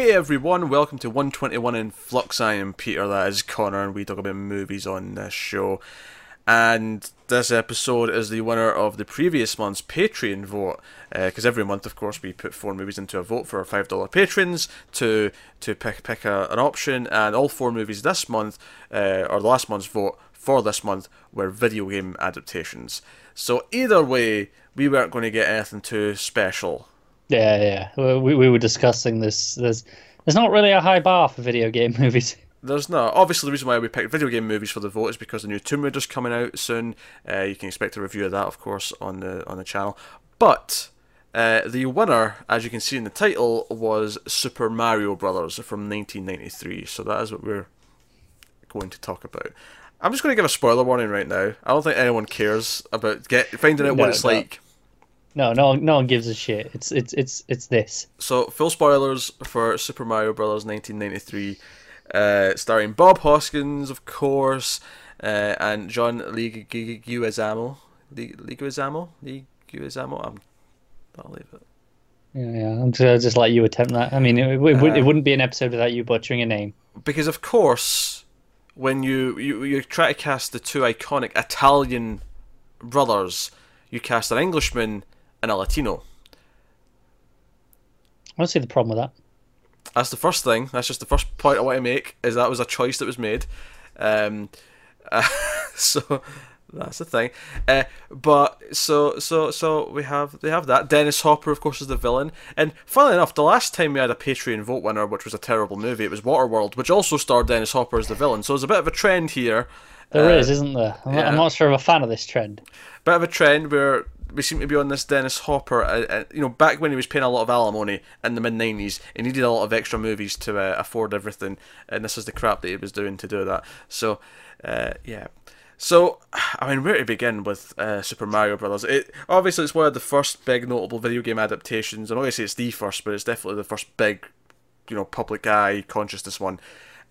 Hey everyone, welcome to 121 in Flux. I am Peter, that is Connor, and we talk about movies on this show. And this episode is the winner of the previous month's Patreon vote, because uh, every month, of course, we put four movies into a vote for our five dollar patrons to to pick pick a, an option, and all four movies this month, uh, or last month's vote for this month, were video game adaptations. So either way, we weren't going to get anything too special yeah, yeah. We, we were discussing this. There's there's not really a high bar for video game movies. There's not. Obviously, the reason why we picked video game movies for the vote is because the new Tomb Raider's coming out soon. Uh, you can expect a review of that, of course, on the on the channel. But uh, the winner, as you can see in the title, was Super Mario Brothers from 1993. So that is what we're going to talk about. I'm just going to give a spoiler warning right now. I don't think anyone cares about get finding out no, what it's no. like no, no, no one gives a shit. It's it's it's it's this. So full spoilers for Super Mario Bros. 1993, uh, starring Bob Hoskins, of course, uh, and John Leguizamo. Leguizamo, Leguizamo. I'm, I'll leave it. Yeah, yeah. I'm just, just let you attempt that. I mean, it, it, uh, it wouldn't be an episode without you butchering a name. Because of course, when you you you try to cast the two iconic Italian brothers, you cast an Englishman and a Latino. I don't see the problem with that. That's the first thing. That's just the first point I want to make. Is that was a choice that was made. Um, uh, so that's the thing. Uh, but so so so we have they have that. Dennis Hopper, of course, is the villain. And funnily enough, the last time we had a Patreon vote winner, which was a terrible movie, it was Waterworld, which also starred Dennis Hopper as the villain. So there's a bit of a trend here. There uh, is, isn't there? I'm, yeah. not, I'm not sure I'm a fan of this trend. Bit of a trend where we seem to be on this Dennis Hopper. Uh, uh, you know, back when he was paying a lot of alimony in the mid '90s, he needed a lot of extra movies to uh, afford everything, and this is the crap that he was doing to do that. So, uh, yeah. So, I mean, where to begin with uh, Super Mario Brothers? It obviously it's one of the first big notable video game adaptations, and obviously it's the first, but it's definitely the first big, you know, public eye consciousness one,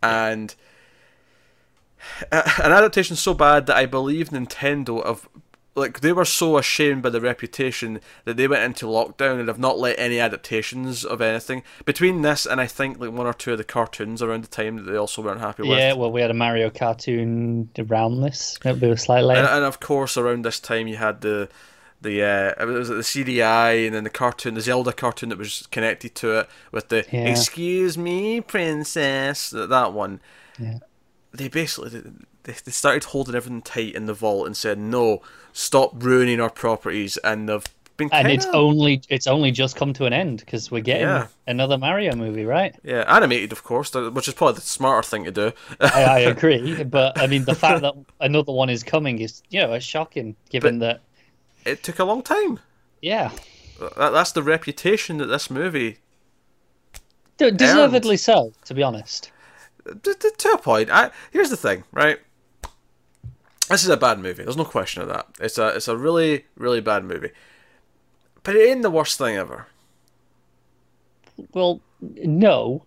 and an adaptation so bad that I believe Nintendo have like they were so ashamed by the reputation that they went into lockdown and have not let any adaptations of anything between this and I think like one or two of the cartoons around the time that they also weren't happy with. Yeah, well, we had a Mario cartoon around this. It was slightly and, and of course around this time you had the the uh, it was the CDI and then the cartoon, the Zelda cartoon that was connected to it with the yeah. "Excuse me, princess," that, that one. Yeah. They basically they, they started holding everything tight in the vault and said, "No, stop ruining our properties," and they've been. And it's only it's only just come to an end because we're getting yeah. another Mario movie, right? Yeah, animated, of course, which is probably the smarter thing to do. I, I, agree, but I mean, the fact that another one is coming is, you know, it's shocking given but that it took a long time. Yeah, that, that's the reputation that this movie. Deservedly earned. so, to be honest. To, a point. I, here's the thing, right? This is a bad movie. There's no question of that. It's a it's a really really bad movie, but it ain't the worst thing ever. Well, no.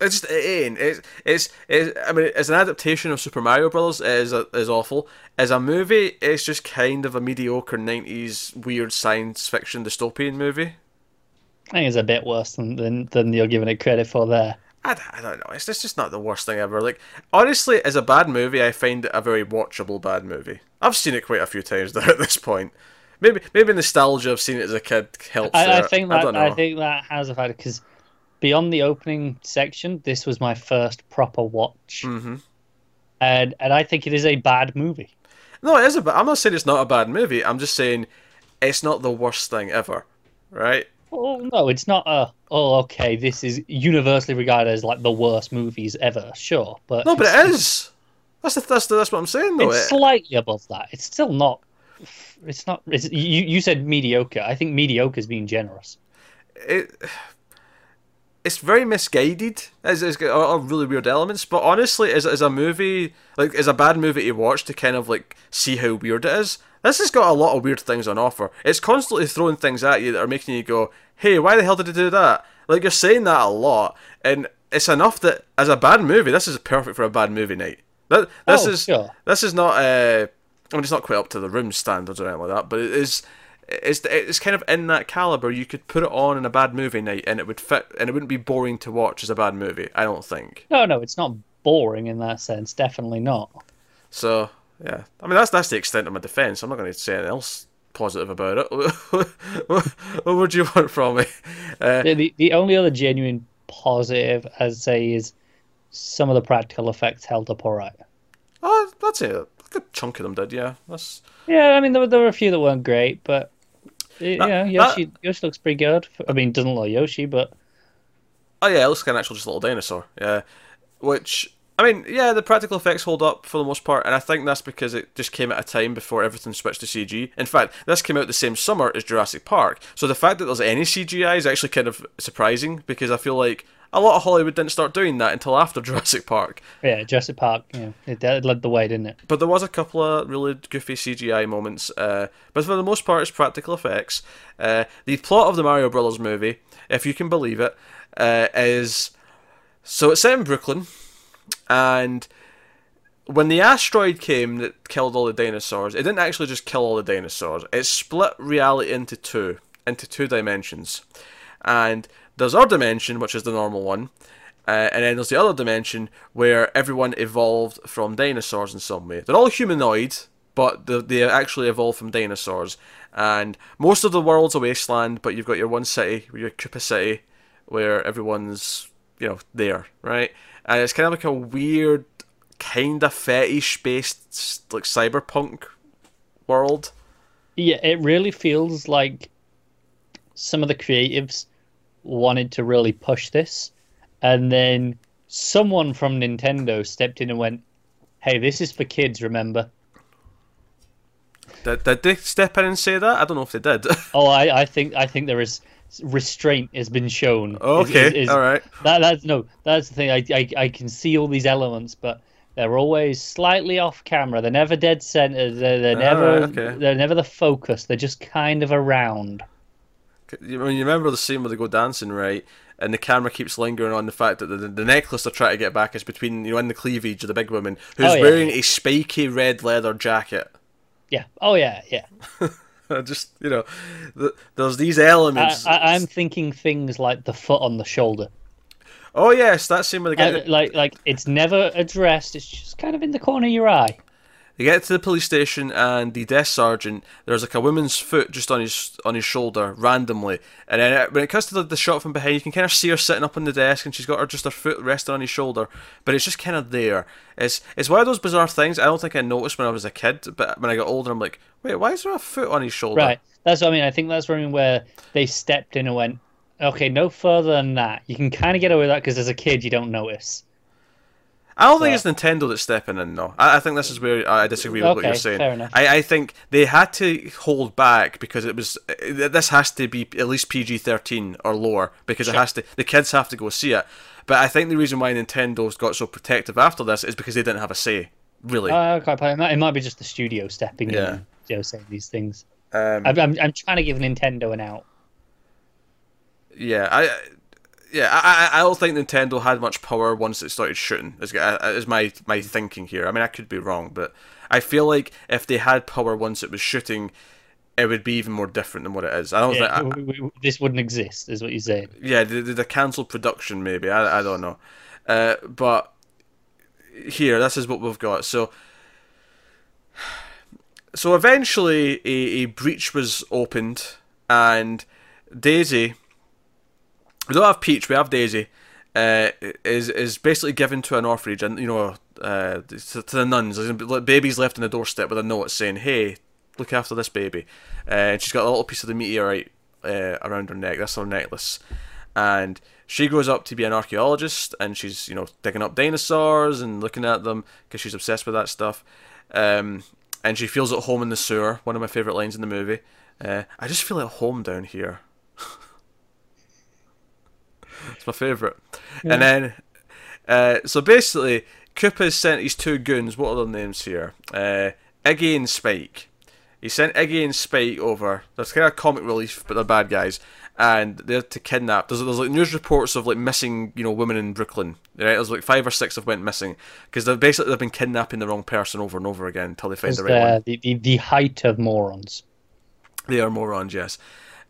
It's just it ain't. It's, it's it's I mean, as an adaptation of Super Mario Brothers, it is a, is awful. As a movie, it's just kind of a mediocre '90s weird science fiction dystopian movie. I think it's a bit worse than than, than you're giving it credit for there. I, I don't know. It's just, just not the worst thing ever. Like honestly, as a bad movie, I find it a very watchable bad movie. I've seen it quite a few times though at this point. Maybe maybe nostalgia of seeing it as a kid helps. I, I think that I, I, think that has a factor because beyond the opening section, this was my first proper watch, mm-hmm. and and I think it is a bad movie. No, it is a. I'm not saying it's not a bad movie. I'm just saying it's not the worst thing ever, right? Oh no, it's not a. Oh, okay. This is universally regarded as like the worst movies ever. Sure, but no, but it is. That's the, that's the, that's what I'm saying though. It's it, slightly above that. It's still not. It's not. It's, you you said mediocre. I think mediocre is being generous. It. It's very misguided. It's, it's got really weird elements, but honestly, as, as a movie, like as a bad movie to watch to kind of like see how weird it is, this has got a lot of weird things on offer. It's constantly throwing things at you that are making you go, hey, why the hell did it do that? Like, you're saying that a lot, and it's enough that, as a bad movie, this is perfect for a bad movie night. That, this oh, is sure. this is not uh, I mean it's not quite up to the room standards or anything like that, but it is it's it's kind of in that caliber. You could put it on in a bad movie night, and it would fit, and it wouldn't be boring to watch as a bad movie. I don't think. No, no, it's not boring in that sense. Definitely not. So yeah, I mean that's that's the extent of my defense. I'm not going to say anything else positive about it. what would you want from me? Uh, the the only other genuine positive, I'd say, is some of the practical effects held up all right. Oh, that's it. A good chunk of them did, yeah. That's yeah. I mean, there were, there were a few that weren't great, but that, yeah, Yoshi that... Yoshi looks pretty good. I mean, doesn't look like Yoshi, but oh yeah, it looks like an actual just little dinosaur. Yeah, which I mean, yeah, the practical effects hold up for the most part, and I think that's because it just came at a time before everything switched to CG. In fact, this came out the same summer as Jurassic Park, so the fact that there's any CGI is actually kind of surprising because I feel like a lot of Hollywood didn't start doing that until after Jurassic Park. Yeah, Jurassic Park, yeah, it, it led the way, didn't it? But there was a couple of really goofy CGI moments, uh, but for the most part, it's practical effects. Uh, the plot of the Mario Brothers movie, if you can believe it, uh, is so it's set in Brooklyn and when the asteroid came that killed all the dinosaurs, it didn't actually just kill all the dinosaurs. It split reality into two, into two dimensions. And there's our dimension, which is the normal one, uh, and then there's the other dimension where everyone evolved from dinosaurs in some way. They're all humanoid, but they, they actually evolved from dinosaurs. And most of the world's a wasteland, but you've got your one city, your Koopa City, where everyone's, you know, there, right? And it's kind of like a weird, kind of fetish based like cyberpunk world. Yeah, it really feels like some of the creatives wanted to really push this, and then someone from Nintendo stepped in and went, "Hey, this is for kids, remember." Did, did they step in and say that? I don't know if they did. oh, I, I think I think there is restraint has been shown. Okay, is, is, all right. That, that's no, that's the thing. I, I I can see all these elements, but they're always slightly off camera. They're never dead center. They're, they're ah, never right, okay. they're never the focus. They're just kind of around. You, you remember the scene where they go dancing, right? And the camera keeps lingering on the fact that the, the, the necklace they're trying to get back is between you know in the cleavage of the big woman who's oh, yeah, wearing a spiky red leather jacket. Yeah. Oh yeah. Yeah. just you know, the, there's these elements. I, am thinking things like the foot on the shoulder. Oh yes, that scene where they get uh, like like it's never addressed. It's just kind of in the corner of your eye. They get to the police station, and the desk sergeant there's like a woman's foot just on his on his shoulder randomly, and then uh, when it comes to the, the shot from behind, you can kind of see her sitting up on the desk, and she's got her just her foot resting on his shoulder, but it's just kind of there. It's it's one of those bizarre things I don't think I noticed when I was a kid, but when I got older, I'm like, wait, why is there a foot on his shoulder? Right, that's what I mean. I think that's where in where they stepped in and went, okay, no further than that. You can kind of get away with that because as a kid you don't notice. I don't think it's Nintendo that's stepping in, though. I, I think this is where I disagree with okay, what you're saying. Fair enough. I, I think they had to hold back because it was this has to be at least PG thirteen or lower because sure. it has to the kids have to go see it. But I think the reason why Nintendo's got so protective after this is because they didn't have a say, really. Uh, okay, it might, it might be just the studio stepping yeah. in, you know, saying these things. Um, I'm, I'm, I'm trying to give Nintendo an out. Yeah, I yeah, I, I don't think Nintendo had much power once it started shooting. Is, uh, is my my thinking here. I mean, I could be wrong, but I feel like if they had power once it was shooting, it would be even more different than what it is. I don't yeah, think I, we, we, this wouldn't exist, is what you're saying. Yeah, the, the, the cancelled production maybe. I, I don't know, uh, but here this is what we've got. So. So eventually, a, a breach was opened, and Daisy, we don't have Peach, we have Daisy. Uh, is is basically given to an orphanage, and you know, uh, to, to the nuns. Baby's left on the doorstep with a note saying, "Hey, look after this baby." Uh, and she's got a little piece of the meteorite uh, around her neck. That's her necklace, and she grows up to be an archaeologist, and she's you know digging up dinosaurs and looking at them because she's obsessed with that stuff. Um, and she feels at home in the sewer. One of my favorite lines in the movie. Uh, I just feel at home down here. it's my favourite. Yeah. And then, uh, so basically, Koopa's sent his two goons. What are their names here? Uh, Iggy and Spike. He sent Iggy and Spike over. That's kind of comic relief, but they're bad guys, and they're to kidnap. There's, there's like news reports of like missing, you know, women in Brooklyn. Right? There's like five or six have went missing because they've basically they've been kidnapping the wrong person over and over again until they find the right the, one. The, the, the height of morons. They are morons, yes.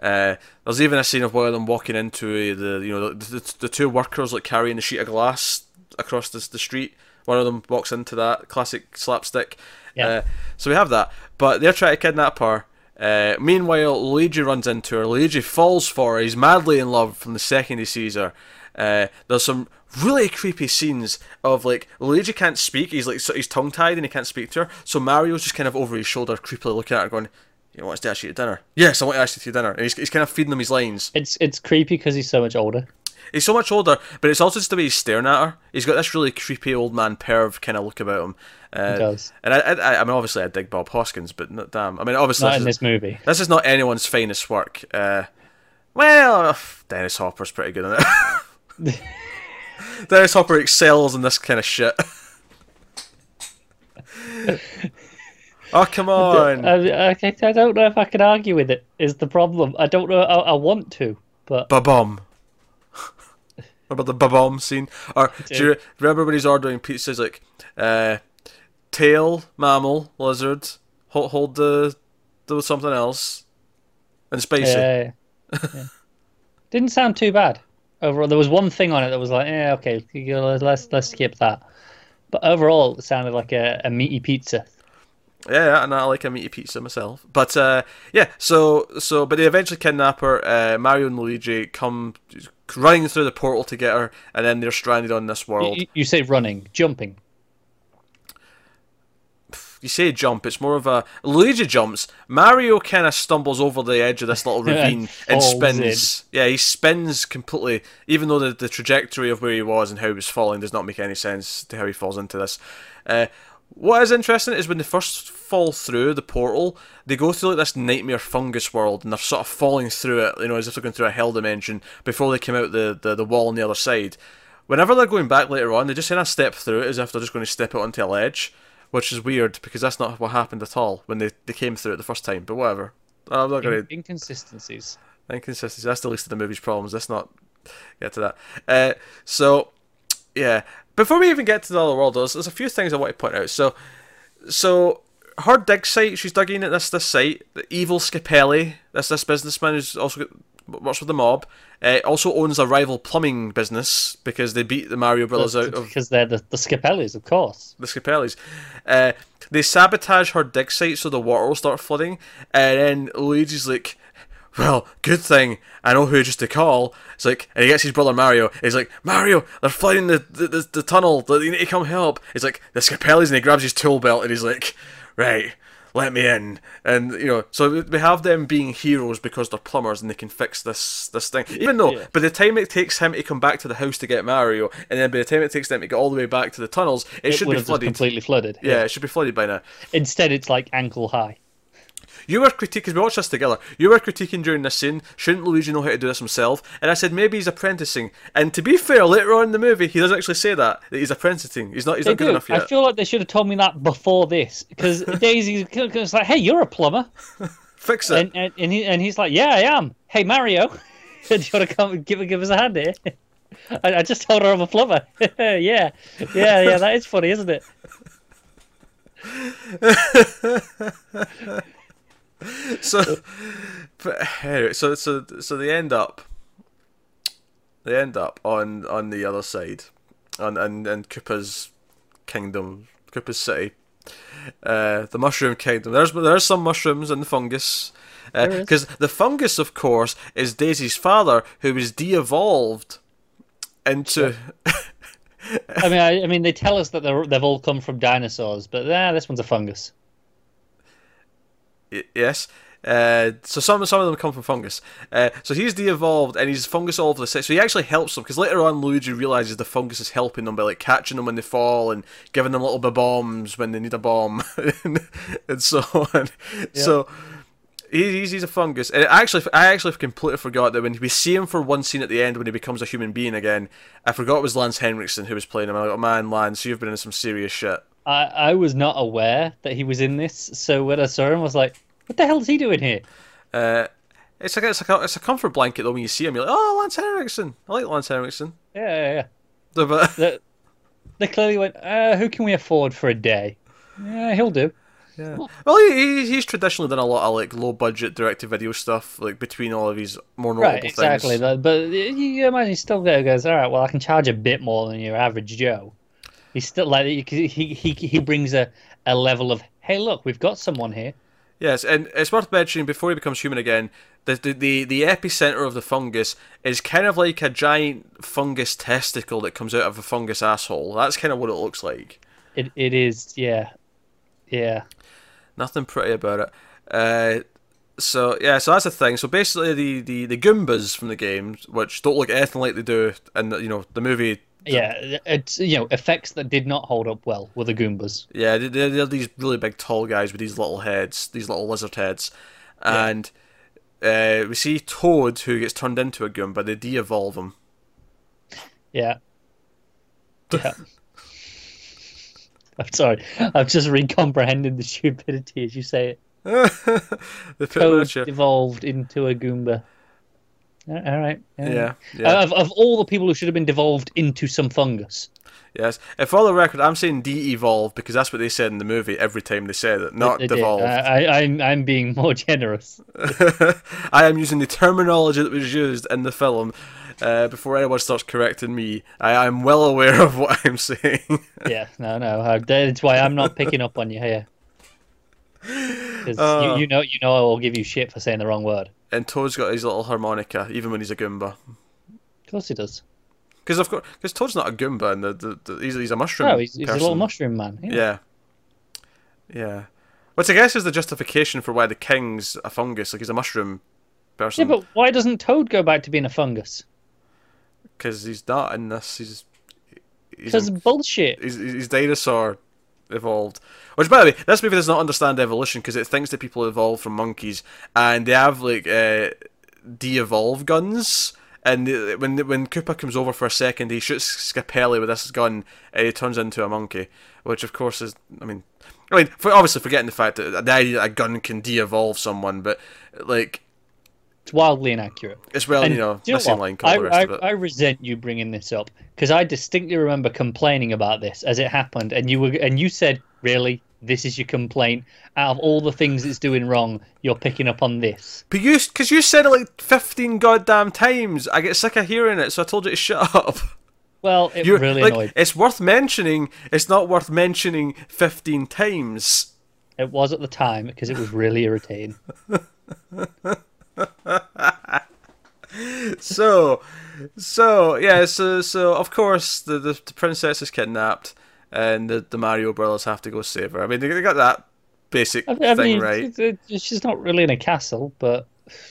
Uh, there's even a scene of one of them walking into the you know the, the, the two workers like carrying a sheet of glass across the, the street. One of them walks into that classic slapstick. Yeah. Uh, so we have that, but they're trying to kidnap her. Uh, meanwhile, Luigi runs into her. Luigi falls for her. He's madly in love from the second he sees her. Uh, there's some really creepy scenes of like Luigi can't speak. He's like so he's tongue tied and he can't speak to her. So Mario's just kind of over his shoulder, creepily looking at her, going, "You want us to ask you to dinner?" Yes, I want to ask you to dinner. And he's, he's kind of feeding him his lines. It's it's creepy because he's so much older. He's so much older, but it's also just the way he's staring at her. He's got this really creepy old man perv kind of look about him. Uh, He does. And I, I, I mean, obviously, I dig Bob Hoskins, but not, damn, I mean, obviously, Not this in is, this movie. this is not anyone's finest work. Uh, well, Dennis Hopper's pretty good in it. Dennis Hopper excels in this kind of shit. oh come on! I, I, I don't know if I can argue with it. Is the problem? I don't know. I, I want to, but Ba-bomb. What about the ba-bomb scene? Or do you remember when he's ordering pizza? He's like, uh, tail, mammal, lizard, hold, hold the, was something else, and spicy. yeah, yeah. didn't sound too bad. Overall, there was one thing on it that was like, yeah, okay, let's let's skip that. But overall, it sounded like a, a meaty pizza. Yeah, and I like a meaty pizza myself. But uh, yeah, so so but they eventually kidnap her. Uh, Mario and Luigi come running through the portal to get her, and then they're stranded on this world. You, you say running, jumping. you say jump, it's more of a Luigi jumps. Mario kind of stumbles over the edge of this little ravine and spins. Yeah, he spins completely, even though the, the trajectory of where he was and how he was falling does not make any sense to how he falls into this. Uh, what is interesting is when they first fall through the portal, they go through like this nightmare fungus world and they're sort of falling through it, you know, as if they're going through a hell dimension before they come out the, the, the wall on the other side. Whenever they're going back later on, they just kind of step through it as if they're just going to step out onto a ledge which is weird because that's not what happened at all when they, they came through it the first time. But whatever. I'm not going to Inconsistencies. inconsistency. That's the least of the movie's problems. Let's not get to that. Uh, so yeah, before we even get to the other world, there's, there's a few things I want to point out. So so her dig site, she's dug in at this this site. The evil Scapelli, this this businessman who's also got, works with the mob. Uh, also owns a rival plumbing business because they beat the Mario Brothers out of because they're the, the Scapellis, of course. the Scapellis. Uh, they sabotage her dig site so the water will start flooding, and then Luigi's like, "Well, good thing I know who just to call." It's like, and he gets his brother Mario. He's like, "Mario, they're flooding the the, the, the tunnel. You need to come help." He's like, "The Scapellis," and he grabs his tool belt and he's like, "Right." Let me in, and you know, so we have them being heroes because they're plumbers and they can fix this this thing. Even though, Yeah. by the time it takes him to come back to the house to get Mario, and then by the time it takes them to get all the way back to the tunnels, it, It should be flooded. completely flooded. Yeah, it should be flooded by now. Instead, it's like ankle high. You were critiquing, because we watched this together, you were critiquing during this scene, shouldn't Luigi know how to do this himself? And I said maybe he's apprenticing. And to be fair, later on in the movie, he doesn't actually say that, that he's apprenticing. He's not, he's They not good do. enough yet. I feel like they should have told me that before this because Daisy's like, "Hey, you're a plumber," Fix it. and and and, he, and he's like, "Yeah, I am." Hey, Mario, do you want to come and give give us a hand here? I, I just told her I'm a plumber. yeah, yeah, yeah. That is funny, isn't it? so, but anyway, so, so, so they end up, they end up on, on the other side, on, on, in Koopa's kingdom, Koopa's city. Uh, the mushroom kingdom. There's there's some mushrooms and the fungus, is. because the fungus, of course, is Daisy's father, who was de-evolved into. I mean, I, I mean, they tell us that they're, they've all come from dinosaurs, but nah, this one's a fungus. Yes. Uh, so some some of them come from fungus. Uh, so he's de-evolved and he's fungus all over the set. So he actually helps them because later on Luigi realizes the fungus is helping them by like catching them when they fall and giving them little bombs when they need a bomb and, and so on. So he- he's he's a fungus. And I actually I actually completely forgot that when we see him for one scene at the end when he becomes a human being again, I forgot it was Lance Henriksen who was playing him. I'm like, oh man, Lance, you've been in some serious shit. I, I was not aware that he was in this, so when I saw him, I was like, "What the hell is he doing here?" Uh, it's like it's like a, it's a comfort blanket though when you see him. You're like, oh, Lance Henriksen. I like Lance Henriksen. Yeah, yeah, yeah. So, But They, they clearly went, uh, "Who can we afford for a day?" Yeah, he'll do. yeah. Well, he, he's traditionally done a lot of like low budget direct to video stuff, like between all of his more notable things. right, exactly. things. But you imagine he still goes, all right, well, I can charge a bit more than your average Joe. He's still like he he he brings a, a level of hey, look, we've got someone here. Yes, and it's worth mentioning before he becomes human again, the, the the the epicenter of the fungus is kind of like a giant fungus testicle that comes out of a fungus asshole. That's kind of what it looks like. It it is, yeah, yeah. Nothing pretty about it. Uh, so yeah, so that's the thing. So basically, the, the, the Goombas from the games, which don't look anything like they do, and you know the movie. Yeah, it's you know effects that did not hold up well were the Goombas. Yeah, they're, they're these really big, tall guys with these little heads, these little lizard heads, and yeah. uh, we see Toad who gets turned into a Goomba. They de-evolve him. Yeah. Yeah. I'm sorry. I'm just recomprehending the stupidity as you say it. the Toad evolved into a Goomba. All right. Yeah. yeah. Of, of all the people who should have been devolved into some fungus. Yes. And for the record, I'm saying de-evolve because that's what they said in the movie every time they said it, not they, devolved. I, I, I'm, I'm being more generous. I am using the terminology that was used in the film uh, before anyone starts correcting me, I am well aware of what I'm saying. yeah, no, no, that's why I'm not picking up on you here. Because uh, you, you, know, you know, I will give you shit for saying the wrong word. And Toad's got his little harmonica, even when he's a Goomba. Of course he does. Because of course, because Toad's not a Goomba, and the, the, the he's, he's a mushroom. No, he's, he's a little mushroom man. Yeah. yeah. yeah. Which I guess is the justification for why the king's a fungus. Like he's a mushroom person. Yeah, but why doesn't Toad go back to being a fungus? because he's not in this. He's because bullshit. He's, he's dinosaur evolved. Which, by the way, this movie does not understand evolution because it thinks that people evolve from monkeys, and they have like uh, de-evolve guns. And when when Koopa comes over for a second, he shoots Scapelli with this gun, and he turns into a monkey. Which, of course, is I mean, I mean, for, obviously forgetting the fact that the idea that a gun can de-evolve someone, but like it's wildly inaccurate. It's well, and you know, you know line I, I, I, resent you bringing this up because I distinctly remember complaining about this as it happened, and you were and you said, "Really, this is your complaint? Out of all the things it's doing wrong, you're picking up on this." But you, because you said it like fifteen goddamn times, I get sick of hearing it, so I told you to shut up. Well, it You're, really like, annoyed. It's worth mentioning. It's not worth mentioning fifteen times. It was at the time because it was really irritating. so, so yeah, so so of course the, the, the princess is kidnapped, and the, the Mario brothers have to go save her. I mean, they, got that basic I, I thing mean, right. she's not really in a castle, but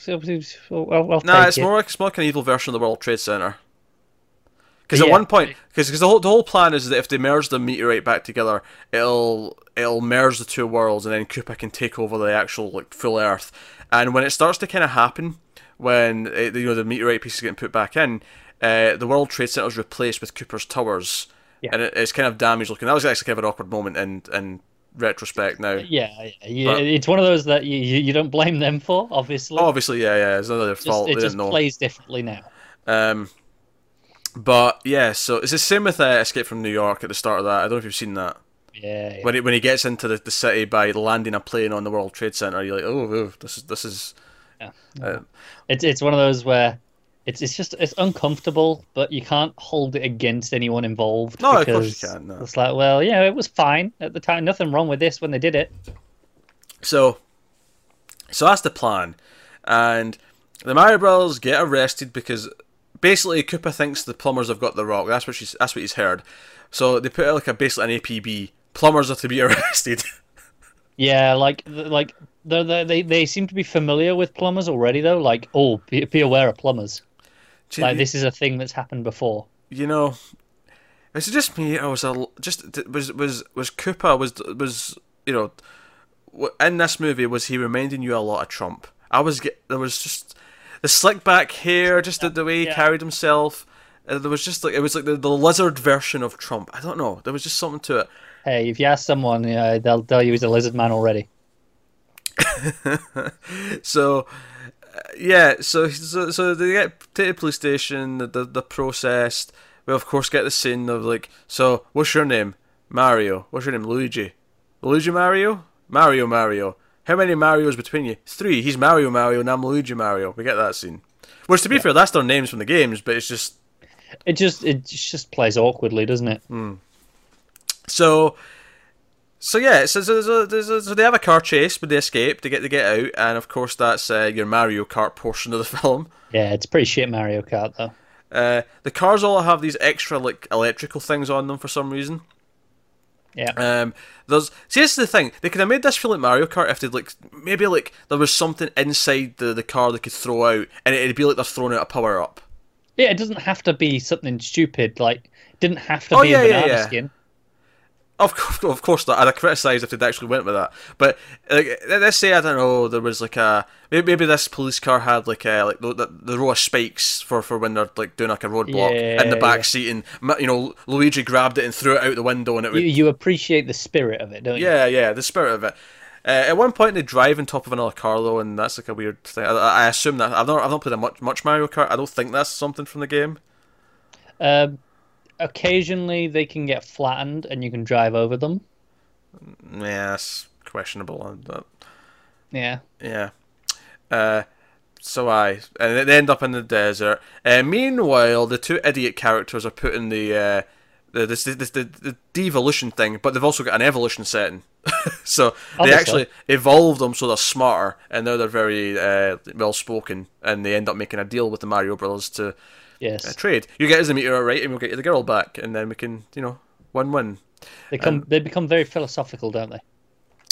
I'll, I'll nah, it's it. more like it's more like an evil version of the World Trade Center. Because yeah. at one point, because the whole the whole plan is that if they merge the meteorite back together, it'll it'll merge the two worlds, and then Koopa can take over the actual like full Earth. And when it starts to kind of happen, when it, you know the meteorite pieces getting put back in, uh, the World Trade Center is replaced with Koopa's towers, yeah. and it, it's kind of damaged looking. That was actually kind of an awkward moment and in retrospect now. Yeah, yeah, but, it's one of those that you you don't blame them for, obviously. Obviously, yeah, yeah, it's not their fault. It just plays differently now. Um, but yeah, so it's the same with uh, Escape from New York at the start of that. I don't know if you've seen that. Yeah, yeah. When he when he gets into the, the city by landing a plane on the World Trade Center, you're like, oh, oh this is this is. Yeah. Uh, it's it's one of those where it's it's just it's uncomfortable, but you can't hold it against anyone involved. No, of course you can't. No. It's like, well, yeah, it was fine at the time. Nothing wrong with this when they did it. So, so that's the plan, and the Mario Brothers get arrested because basically Koopa thinks the plumbers have got the rock. That's what she's that's what he's heard. So they put out like a basically an APB plumbers are to be arrested. yeah, like like they they they seem to be familiar with plumbers already though. Like, oh, be, be aware of plumbers. You, like this is a thing that's happened before. You know, is it just me? I was a, just was was was Koopa was was you know in this movie was he reminding you a lot of Trump? I was get there was just the slick back hair, just the, the way he yeah. carried himself. Uh, there was just like it was like the, the lizard version of Trump. I don't know. There was just something to it. Hey, if you ask someone, uh, they'll tell you he's a lizard man already. so, uh, yeah, so, so so they get to the police station. The, the the processed. We of course get the scene of like, so what's your name? Mario. What's your name? Luigi. Luigi Mario. Mario Mario. How many Marios between you? Three. He's Mario Mario, and I'm Luigi Mario. We get that scene. Which, to be fair, that's their names from the games, but it's just It just it just plays awkwardly, doesn't it? So, so yeah, so, so, so, so, so they have a car chase, but they escape. They get to get out, and of course that's uh, your Mario Kart portion of the film. Yeah, it's pretty shit Mario Kart though. Uh, the cars all have these extra like electrical things on them for some reason. Yeah. Um, there's see this is the thing. They could have made this feel like Mario Kart if they'd like maybe like there was something inside the, the car they could throw out, and it'd be like they're throwing out a power up. Yeah, it doesn't have to be something stupid. Like, didn't have to Oh, be yeah, a yeah, banana yeah. skin. Of course, of course not. I'd have criticised if they'd actually went with that. But like, let's say I don't know, there was like a maybe, maybe this police car had like a like the, the, row of spikes for, for when they're like doing like a roadblock in the back yeah. seat, and you know Luigi grabbed it and threw it out the window, and it would You, you appreciate the spirit of it, don't you? yeah yeah the spirit of it. Uh, at one point they drive on top of another car though, and that's like a weird thing. I, I assume that I've not I've not played a much much Mario Kart. I don't think that's something from the game. Um, occasionally they can get flattened and you can drive over them. Yeah, questionable. But Yeah. Yeah. Uh, so I and they end up in the desert. Uh, meanwhile, the two idiot characters are putting the uh, the this, this the, the devolution thing, but they've also got an evolution setting. so they actually evolved them so they're smarter, and now they're very uh, well spoken, and they end up making a deal with the Mario Brothers to Yes. uh, trade. You get us the meteor right, and we'll get you the girl back, and then we can you know win win. They come. they become very philosophical, don't they?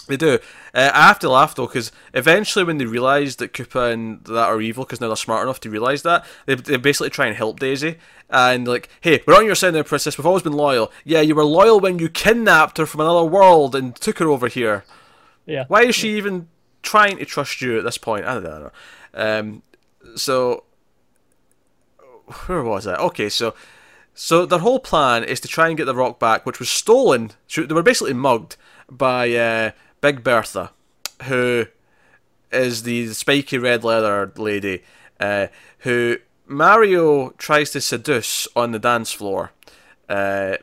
They do. Uh, I have to laugh though, because eventually when they realise that Koopa and that are evil, because now they're smart enough to realise that, they, they basically try and help Daisy. And like, hey, we're on your side now, princess. We've always been loyal. Yeah, you were loyal when you kidnapped her from another world and took her over here. Yeah. Why is she even trying to trust you at this point? I don't know. Um, so where was I? Okay, so so their whole plan is to try and get the rock back, which was stolen. so They were basically mugged by uh, Big Bertha, who is the spiky red leather lady, uh, who Mario tries to seduce on the dance floor. Uh,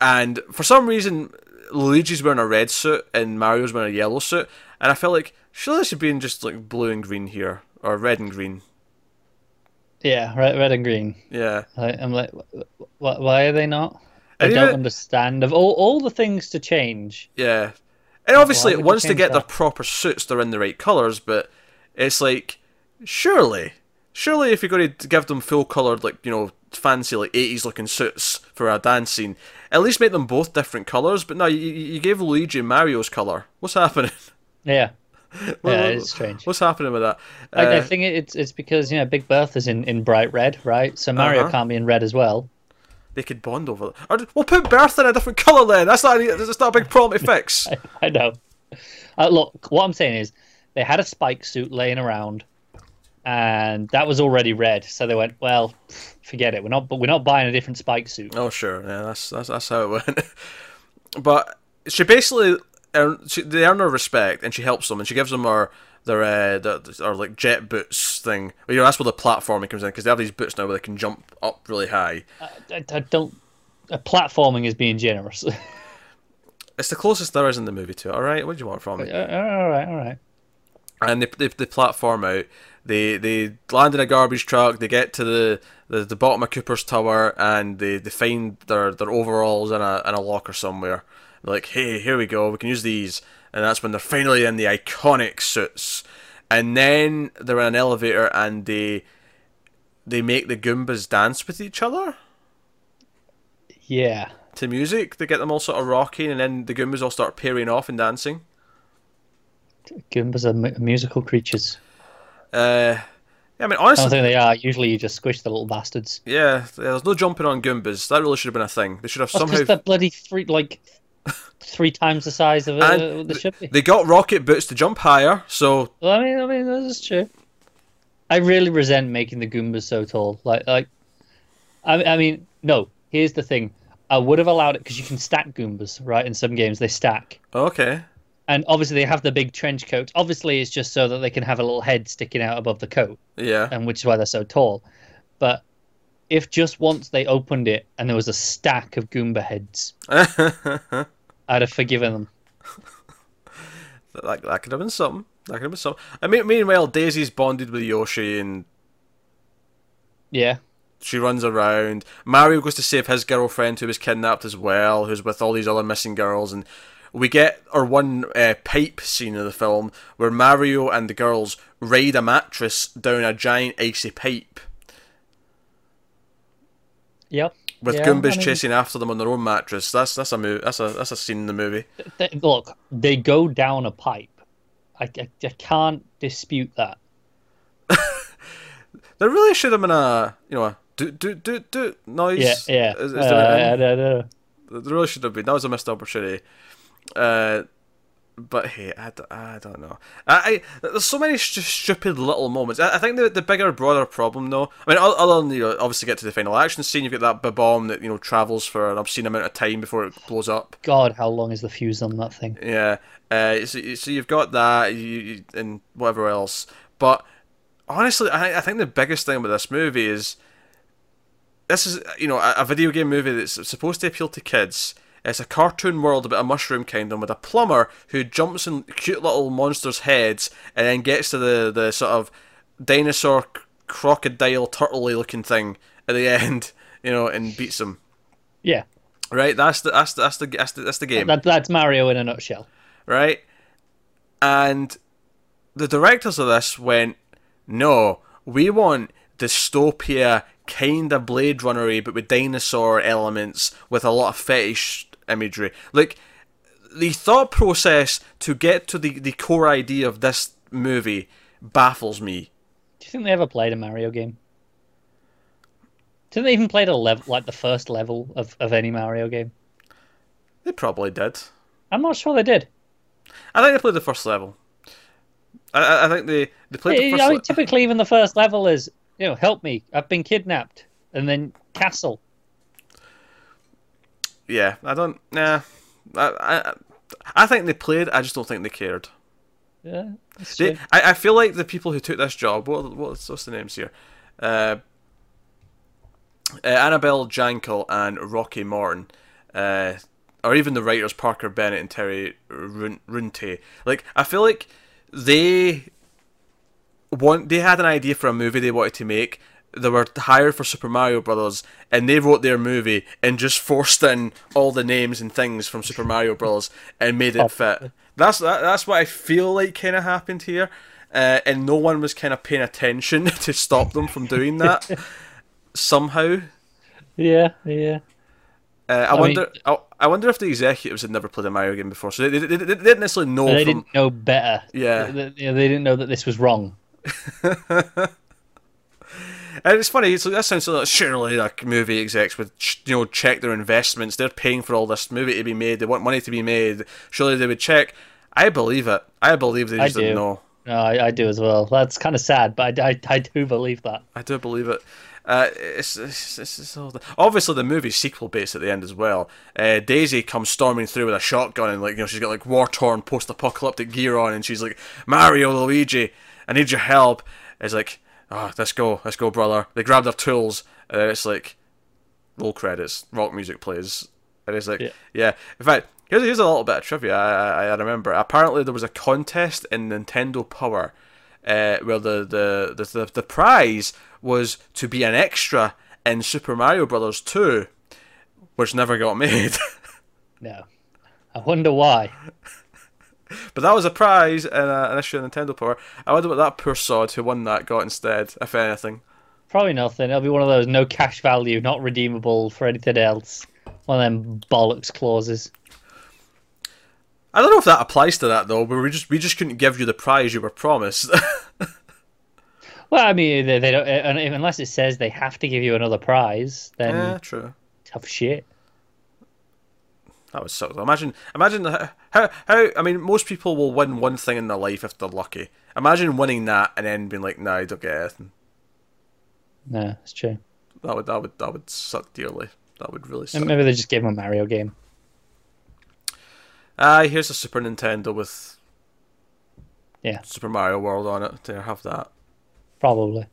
and for some reason, Luigi's wearing a red suit and Mario's wearing a yellow suit, and I felt like surely this should be in just like blue and green here, or red and green. Yeah. Red, red and green. Yeah. I, I'm like, wh- wh- why are they not? I And don't even- understand. Of all all the things to change, Yeah. And obviously, once they get their proper suits, they're in the right colours, but it's like, surely, surely if you're going to give them full coloured, like, you know, fancy, like, 80s looking suits for a dance scene, at least make them both different colours, but no, you, you you gave Luigi Mario's colour. What's happening? yeah, What- yeah, it's strange. What's happening with that? I, I Uh, think it's it's because you know Big Bertha's in, in bright red, right? So Mario Uh-huh. can't be in red as well. they could bond over that. Or we'll put Bertha in a different colour then. That's not, that's not a big problem to fix. I, I know. Uh, look, what I'm saying is they had a spike suit laying around, and that was already red. So they went, well, forget it. We're not we're not buying a different spike suit. Oh sure, yeah, that's that's, that's how it went. but she basically earn, she, they earn her respect, and she helps them, and she gives them her their uh, their, their like jet boots thing. You know, that's where the platforming comes in because they have these boots now where they can jump up really high. I, I don't. Uh, platforming is being generous. It's the closest there is in the movie to it. All right, what do you want from me? Uh, all right, all right. and they, they, they platform out. They they land in a garbage truck. They get to the, the, the bottom of Koopa's tower, and they, they find their, their overalls in a in a locker somewhere. They're like, hey, here we go. We can use these, and that's when they're finally in the iconic suits. And then they're in an elevator, and they they make the Goombas dance with each other Yeah. to music. They get them all sort of rocking, and then the Goombas all start pairing off and dancing. Goombas are mu- musical creatures. Uh, yeah, I mean, honestly, I don't think they are. Usually, you just squish the little bastards. Yeah, there's no jumping on Goombas. That really should have been a thing. They should have That's somehow. because they're bloody three, like three times the size of uh, the be. They got rocket boots to jump higher, so Well, I mean, I mean, this is true. I really resent making the Goombas so tall. Like, like, I, I mean, no. Here's the thing: I would have allowed it because you can stack Goombas, right? In some games, they stack, okay. and obviously they have the big trench coat. Obviously, it's just so that they can have a little head sticking out above the coat, Yeah. and which is why they're so tall. But if just once they opened it and there was a stack of Goomba heads, I'd have forgiven them. that, that could have been something. That could have been something. I mean, meanwhile, Daisy's bonded with Yoshi and Yeah. she runs around. Mario goes to save his girlfriend who was kidnapped as well, who's with all these other missing girls, and we get our one uh, pipe scene of the film where Mario and the girls raid a mattress down a giant icy pipe Yep. With Yeah, Goombas I mean- chasing after them on their own mattress. That's that's a mo- that's a that's a scene in the movie. Th- look, they go down a pipe. I, I, I can't dispute that. There really should have been a you know a do do do do noise. Yeah, yeah. Is, is Uh, there I an- There really should have been. That was a missed opportunity. Uh, but hey, I, d- I don't know. I, I there's so many st- stupid little moments. I, I think the the bigger, broader problem, though. I mean, other than you know, obviously get to the final action scene, you've got that bomb that you know travels for an obscene amount of time before it blows up. God, how long is the fuse on that thing? Yeah. Uh, so, so you've got that, you, you, and whatever else. But honestly, I, I think the biggest thing with this movie is this is you know a, a video game movie that's supposed to appeal to kids. It's a cartoon world about a mushroom kingdom with a plumber who jumps in cute little monsters' heads and then gets to the, the sort of dinosaur, crocodile, turtley looking thing at the end, you know, and beats them. Yeah, Right? That's the that's the, that's the that's the, that's the game that, that's Mario in a nutshell. right? And the directors of this went, no, we want dystopia, kind of Blade Runnery, but with dinosaur elements, with a lot of fetish imagery. Like, the thought process to get to the, the core idea of this movie baffles me. Do you think they ever played a Mario game? Did they even played a level like the first level of, of any Mario game? They probably did. I'm not sure they did. I think they played the first level. I, I- think they, they played the I mean, level. typically, even the first level is you know, help me, I've been kidnapped, and then castle. Yeah, I don't. Nah, I, I, I think they played. I just don't think they cared. Yeah, They. I, I feel like the people who took this job. What what's, what's the names here? Uh, uh, Annabelle Jankel and Rocky Morton, uh, or even the writers Parker Bennett and Terry Run- Runte. Like I feel like they want they had an idea for a movie they wanted to make. They were hired for Super Mario Brothers, and they wrote their movie and just forced in all the names and things from Super Mario Brothers and made it fit. That's that, that's what I feel like kind of happened here, uh, and no one was kind of paying attention to stop them from doing that somehow. Yeah, yeah. Uh, I, mean- wonder. I, I wonder if the executives had never played a Mario game before, so they, they, they, they didn't necessarily know. They from, didn't know better. Yeah. They, they- they didn't know that this was wrong. And it's funny. It's like, that sounds like surely like movie execs would you know check their investments. They're paying for all this movie to be made. They want money to be made. Surely they would check. I believe it. I believe they just didn't know. No, I, I do as well. That's kind of sad, but I, I, I do believe that. I do believe it. Uh, it's, it's, it's, it's all the... Obviously, the movie's sequel based at the end as well. Uh, Daisy comes storming through with a shotgun and like you know she's got like war torn post apocalyptic gear on and she's like Mario Luigi, I need your help. It's like oh let's go let's go brother. They grab their tools and then it's like roll credits, rock music plays, and it's like Yeah. yeah. In fact, here's here's a little bit of trivia. I, I, I remember apparently there was a contest in Nintendo Power uh, where the, the, the, the, the prize was to be an extra in Super Mario Brothers 2, which never got made. No. I wonder why. But that was a prize in a, an issue of Nintendo Power. I wonder what that poor sod who won that got instead, if anything. Probably nothing. It'll be one of those no cash value, not redeemable for anything else. One of them bollocks clauses. I don't know if that applies to that though, but we just we just couldn't give you the prize you were promised. Well, I mean, they, they don't uh, unless it says they have to give you another prize. Then yeah, true. tough shit. That was so. Imagine, imagine how, how, how. I mean, most people will win one thing in their life if they're lucky. Imagine winning that and then being like, "Nah, I don't get anything." No, it's true. That would, that would, that would suck dearly. That would really suck. And maybe they just gave him a Mario game. Ah, here's a Super Nintendo with Yeah, Super Mario World on it. There, have that. probably.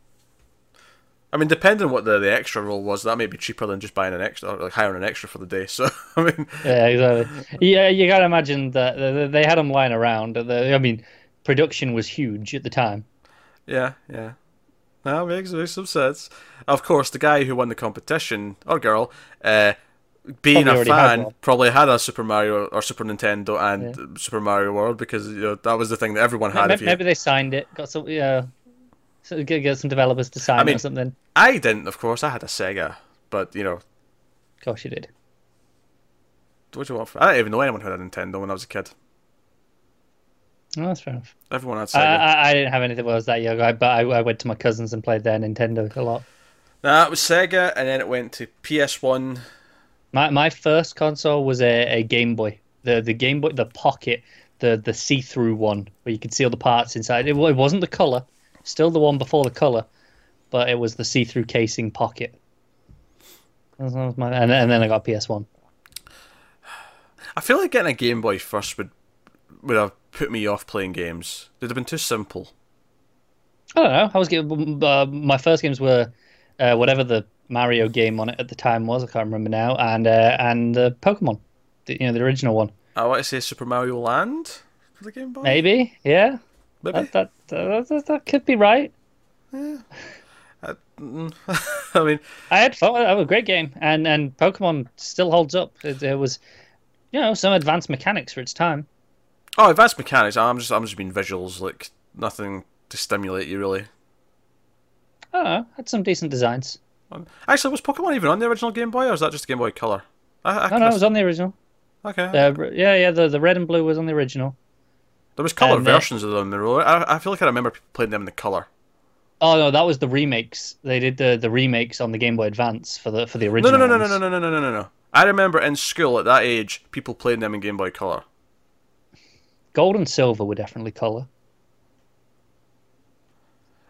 I mean, depending on what the, the extra roll was, that may be cheaper than just buying an extra, or like hiring an extra for the day. So, I mean, Yeah, exactly. Yeah, you gotta imagine that they had them lying around. I mean, production was huge at the time. yeah, yeah. That makes, makes some sense. Of course, the guy who won the competition, or girl, uh, being Probably a already had fan, probably had a Super Mario or Super Nintendo and Super Mario World because you know that was the thing that everyone had. Maybe, if you, maybe they signed it. Got some, yeah. So get, get some developers to sign I mean- or something. I didn't, of course. I had a Sega, but you know, Of course you did. what do you want? For, I didn't even know anyone who had a Nintendo when I was a kid. Oh, that's fair enough. Everyone had I, Sega. I, I didn't have anything when I was that young, I, but I, I went to my cousins and played their Nintendo a lot. Nah, it was Sega, and then it went to PS One. My my first console was a, a Game Boy. The the Game Boy, the Pocket, the the see through one where you could see all the parts inside. It, it wasn't the color, still the one before the color, but it was the see through casing Pocket. That was- my, and, and then I got PS One. I feel like getting a Game Boy first would would have put me off playing games. They'd have been too simple. I don't know. I was getting uh, my first games were uh, whatever the Mario game on it at the time was. I can't remember now, and uh, and the Pokemon, the, you know, the original one. I want to say Super Mario Land for the Game Boy. Maybe, yeah. Maybe. That that, that, that, could be right. Uh, mm, I mean, I had fun. It was a great game, and and Pokemon still holds up. It, it was, you know, some advanced mechanics for its time. oh, advanced mechanics. I'm just, I'm just being visuals, like nothing to stimulate you really. I had some decent designs. Um, actually, was Pokemon even on the original Game Boy, or was that just Game Boy Color? I, I No, no, it was on the original. okay. Uh, yeah, yeah, the the red and blue was on the original. There was color and, uh, versions of them. in the row. I, I feel like I remember playing them in the color. Oh no, that was the remakes. They did the the remakes on the Game Boy Advance for the for the original. no, no, no, ones. no, no, no, no, no, no, no. I remember in school at that age, people playing them in Game Boy Color. Gold and silver were definitely color.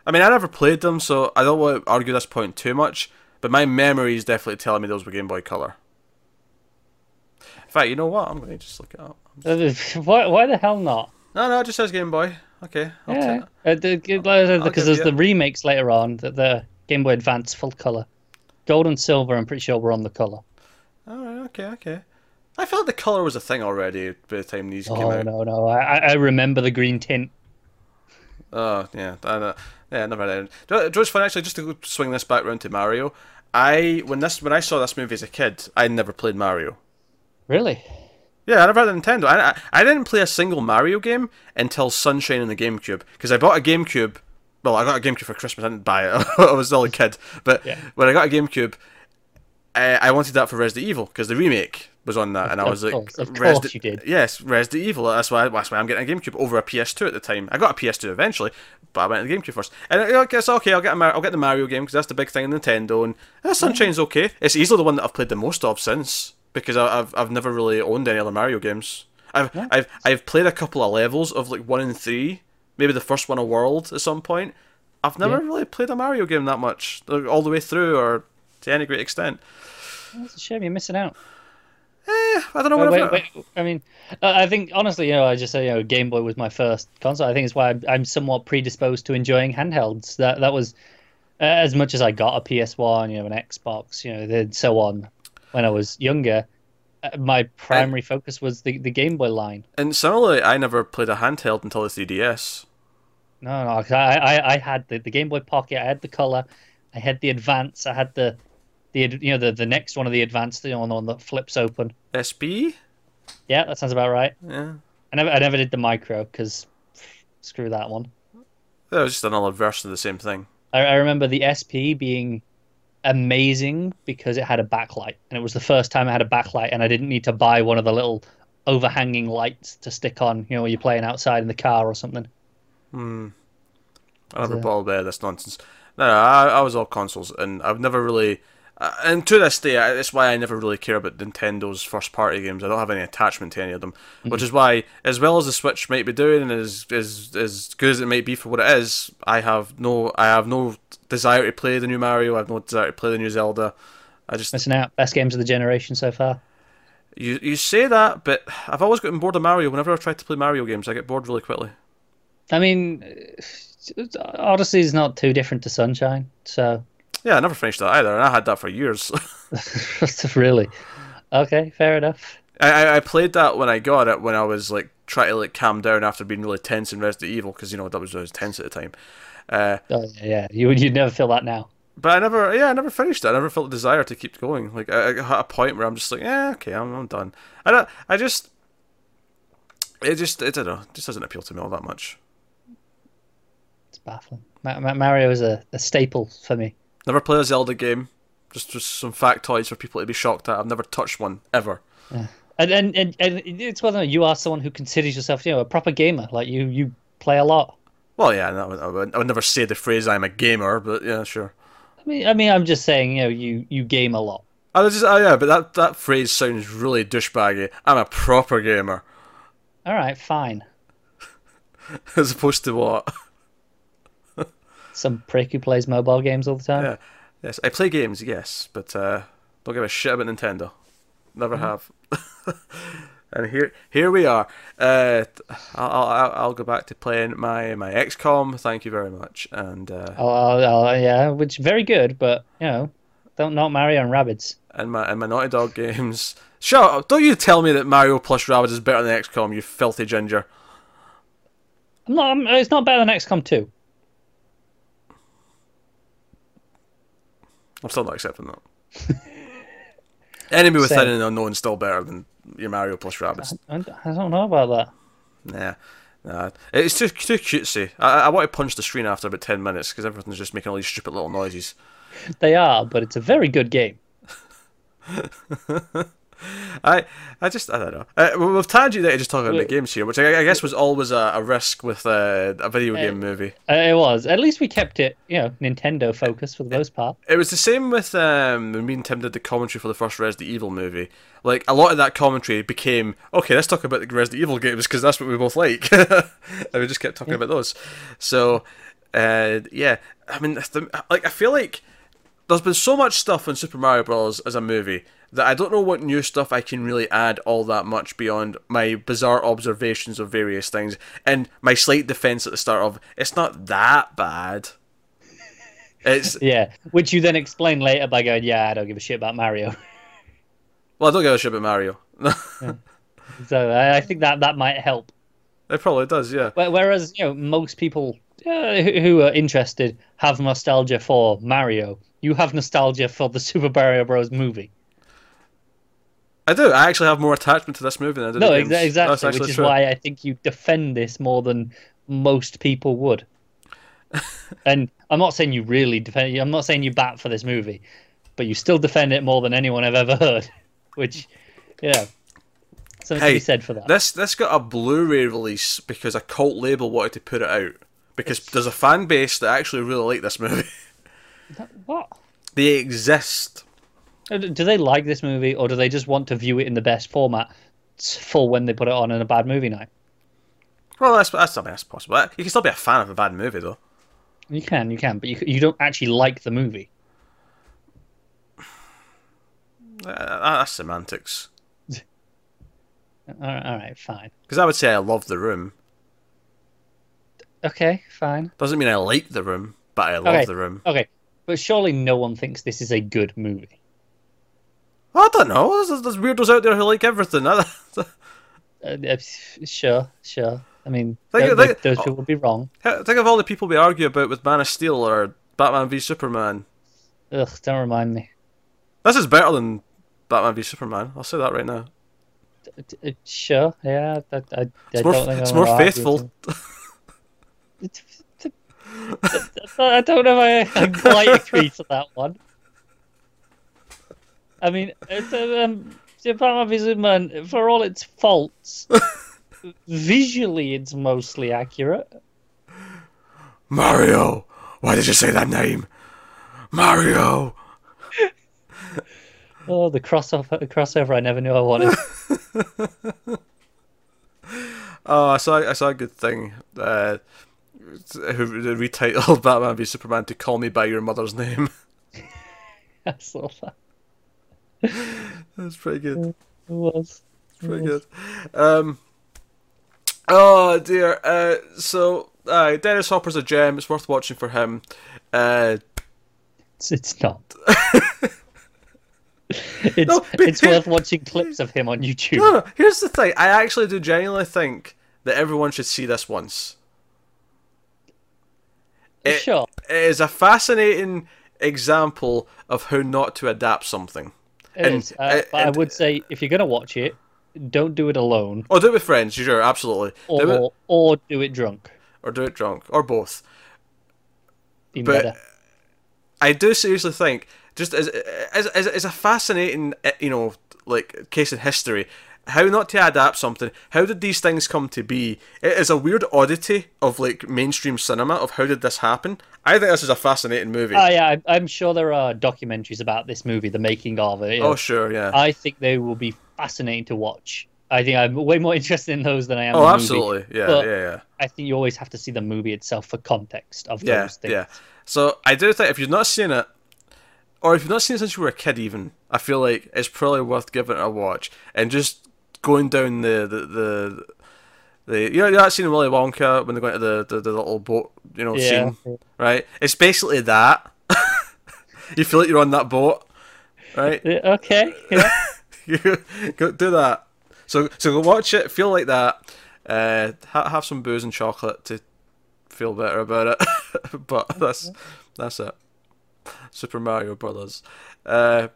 I mean, I never played them, so I don't want to argue this point too much. But my memory is definitely telling me those were Game Boy Color. In fact, you know what? I'm going to just look it up. Uh, why why the hell not? No, no, it just says Game Boy. Okay, I'll Yeah, uh, the- like I said, I'll because there's you- the remakes later on. The, the Game Boy Advance full color, gold and silver. I'm pretty sure were on the color. All right, okay, okay. I felt the color was a thing already by the time these came Oh out. no, no, I I- remember the green tint. Oh yeah, I, uh, yeah, never mind. Do you know what's funny actually? Just to swing this back round to Mario, I when this when I saw this movie as a kid, I never played Mario. Really? Yeah, I never had a Nintendo. I, I, I didn't play a single Mario game until Sunshine in the GameCube because I bought a GameCube. Well, I got a GameCube for Christmas. I didn't buy it. I was still a kid. But Yeah. when I got a GameCube, I, I wanted that for Resident Evil because the remake was on that, and I was like, course, of course you did. Yes, Resident Evil. That's why. That's why I'm getting a GameCube over a PS2 at the time. I got a PS2 eventually, but I went to the GameCube first. And I guess okay, I'll get a Mar- I'll get the Mario game because that's the big thing in Nintendo. And uh, Sunshine's okay. It's easily the one that I've played the most of since because I, I've I've never really owned any other Mario games. I've I've I've played a couple of levels of like one and three, maybe the first one a world at some point. I've never Yeah. really played a Mario game that much, like, all the way through, or to any great extent. That's a shame. You're missing out. I don't know. Wait, whatever. wait, wait, I mean, uh, I think honestly, you know, I just say you know, Game Boy was my first console. I think it's why I'm, I'm somewhat predisposed to enjoying handhelds. That that was uh, as much as I got a PS One, you know, an Xbox, you know, and so on. When I was younger, uh, my primary focus was the, the Game Boy line. And similarly, I never played a handheld until the 3DS. No, no, I, I, I had the, the Game Boy Pocket, I had the color, I had the Advance, I had the, the you know, the, the next one of the Advance, the one, the one that flips open. SP. Yeah, that sounds about right. Yeah. I never, I never did the micro because screw that one. That was just another version of the same thing. I, I remember the SP being amazing because it had a backlight, and it was the first time I had a backlight, and I didn't need to buy one of the little overhanging lights to stick on, you know, when you're playing outside in the car or something. Hmm. I never Yeah. bought uh, this nonsense. No, no I, I was all consoles, and I've never really. Uh, and to this day, that's why I never really care about Nintendo's first party games. I don't have any attachment to any of them, which is why, as well as the Switch might be doing, and as as as good as it might be for what it is, I have no I have no desire to play the new Mario. I have no desire to play the new Zelda. I just Missing out. Best games of the generation so far. you you say that, but I've always gotten bored of Mario. Whenever I've tried to play Mario games, I get bored really quickly. I mean, Odyssey is not too different to Sunshine, so Yeah, I never finished that either, and I had that for years. really? Okay, fair enough. I, I- played that when I got it when I was like trying to like calm down after being really tense in Resident Evil because you know that was I was tense at the time. Uh, Oh, yeah. You you'd never feel that now. but I never, yeah, I never finished it. I never felt the desire to keep going. Like I, I got a point where I'm just like, yeah, okay, I'm, I'm done. I don't, I just, it just, it, I don't know, it just doesn't appeal to me all that much. It's baffling. Ma- Ma- Mario is a, a staple for me. Never played a Zelda game. Just, just some factoids for people to be shocked at. I've never touched one ever. And and, and, and it's whether you are someone who considers yourself, you know, a proper gamer. Like you, you play a lot. Well, yeah, I would, I would, I would never say the phrase "I'm a gamer," but yeah, sure. I mean, I mean, I'm just saying, you know, you you game a lot. I was just, oh yeah, but that that phrase sounds really douchebaggy. I'm a proper gamer, All right, fine. as opposed to what? Some prick who plays mobile games all the time. Yeah, yes, I play games, yes, but uh, don't give a shit about Nintendo. Never have. and here, here we are. Uh, I'll, I'll, I'll go back to playing my my XCOM. Thank you very much. And uh, Oh, oh, yeah, which very good, but you know, don't not Mario and Rabbids. and my and my Naughty Dog games. Shut up! Don't you tell me that Mario plus Rabbids is better than XCOM, you filthy ginger. I'm not. I'm, it's not better than XCOM 2. I'm still not accepting that. Enemy with Same. and Unknown is still better than your Mario plus Rabbids. I, I don't know about that. Nah, nah. It's too too cutesy. I, I want to punch the screen after about ten minutes because everything's just making all these stupid little noises. They are, but it's a very good game. I I just I don't know. Uh, we- we've tangented just talking about Wait. games here, which I, I guess was always a, a risk with uh, a video Uh, game movie. Uh, it was. At least we kept it, you know, Nintendo focused for the most part. It was the same with um, when me and Tim did the commentary for the first Resident Evil movie. Like a lot of that commentary became okay. Let's talk about the Resident Evil games because that's what we both like, and we just kept talking about those. So, uh, yeah, I mean, the, like I feel like there's been so much stuff on Super Mario Bros. as a movie that I don't know what new stuff I can really add all that much beyond my bizarre observations of various things and my slight defense at the start of it's not that bad. It's Yeah, which you then explain later by going, "Yeah, I don't give a shit about Mario." well, I don't give a shit about Mario. so I I think that that might help. it probably does, yeah. Where- Whereas you know most people uh, who who are interested have nostalgia for Mario. You have nostalgia for the Super Mario Bros. movie. I do. I actually have more attachment to this movie than I did. No, the exa- exactly, which is true. why I think you defend this more than most people would. and I'm not saying you really defend. I'm not saying you bat for this movie, but you still defend it more than anyone I've ever heard. Which, yeah, something to Hey, be said for that. This this got a Blu-ray release because a cult label wanted to put it out because there's a fan base that actually really like this movie. What? they exist. Uh, Do they like this movie, or do they just want to view it in the best format for when they put it on in a bad movie night? Well, that's that's something that's possible. You can still be a fan of a bad movie though. You can, you can, but you you don't actually like the movie. Uh, that's semantics. All right, all right, fine. Because I would say I love the room. Okay, fine. Doesn't mean I like the room, but I love Okay. the room. Okay, but surely no one thinks this is a good movie. I don't know. There's, there's weirdos out there who like everything. Uh, uh, sure, sure. I mean, Think- th- think- those people would be wrong. Think of all the people we argue about with Man of Steel or Batman v Superman. Ugh, don't remind me. This is better than Batman v Superman. I'll say that right now. Uh, Sure, yeah. I, I, I It's more, it's more faithful. I don't know if I, I quite agree to that one. I mean, it's, um, Batman v Superman, for all its faults, visually it's mostly accurate. Mario! Why did you say that name? Mario! Oh, the crossover, crossover I never knew I wanted. Oh, I saw I saw a good thing. Uh, who retitled Batman v Superman to "Call Me by Your Mother's Name." I saw that. That's pretty good. It was. Pretty good. Um. Oh dear. Uh. So, uh, Dennis Hopper's a gem. It's worth watching for him. Uh. It's, it's not. it's No, but it's worth watching clips of him on YouTube. No, no, here's the thing. I actually do genuinely think that everyone should see this once. It- sure. It is a fascinating example of how not to adapt something. It and- is. Uh, and- but I would say if you're gonna watch it, don't do it alone, Or do it with friends, sure, absolutely. or do it, or do it drunk. or do it drunk, or both. Even But- better. I do seriously think, just as as as, as a fascinating, eh, you know, like case in history, how not to adapt something. How did these things come to be? It is a weird oddity of like mainstream cinema of how did this happen. I think this is a fascinating movie. Oh yeah, I'm sure there are documentaries about this movie, the making of it. oh sure, yeah. I think they will be fascinating to watch. I think I'm way more interested in those than I am. oh, the movie. absolutely, yeah, But yeah, yeah. I think you always have to see the movie itself for context of Yeah, those things. yeah. So I do think if you've not seen it, or if you've not seen it since you were a kid, even I feel like it's probably worth giving it a watch and just going down the the the. the you know, that scene in Willy Wonka when they go into the, the, the little boat, you know, Yeah. scene, right? It's basically that. you feel like you're on that boat, right? Okay. Yeah. you go do that. So so go watch it, feel like that. Uh, ha- have some booze and chocolate to feel better about it. but that's that's it. Super Mario Brothers. Uh,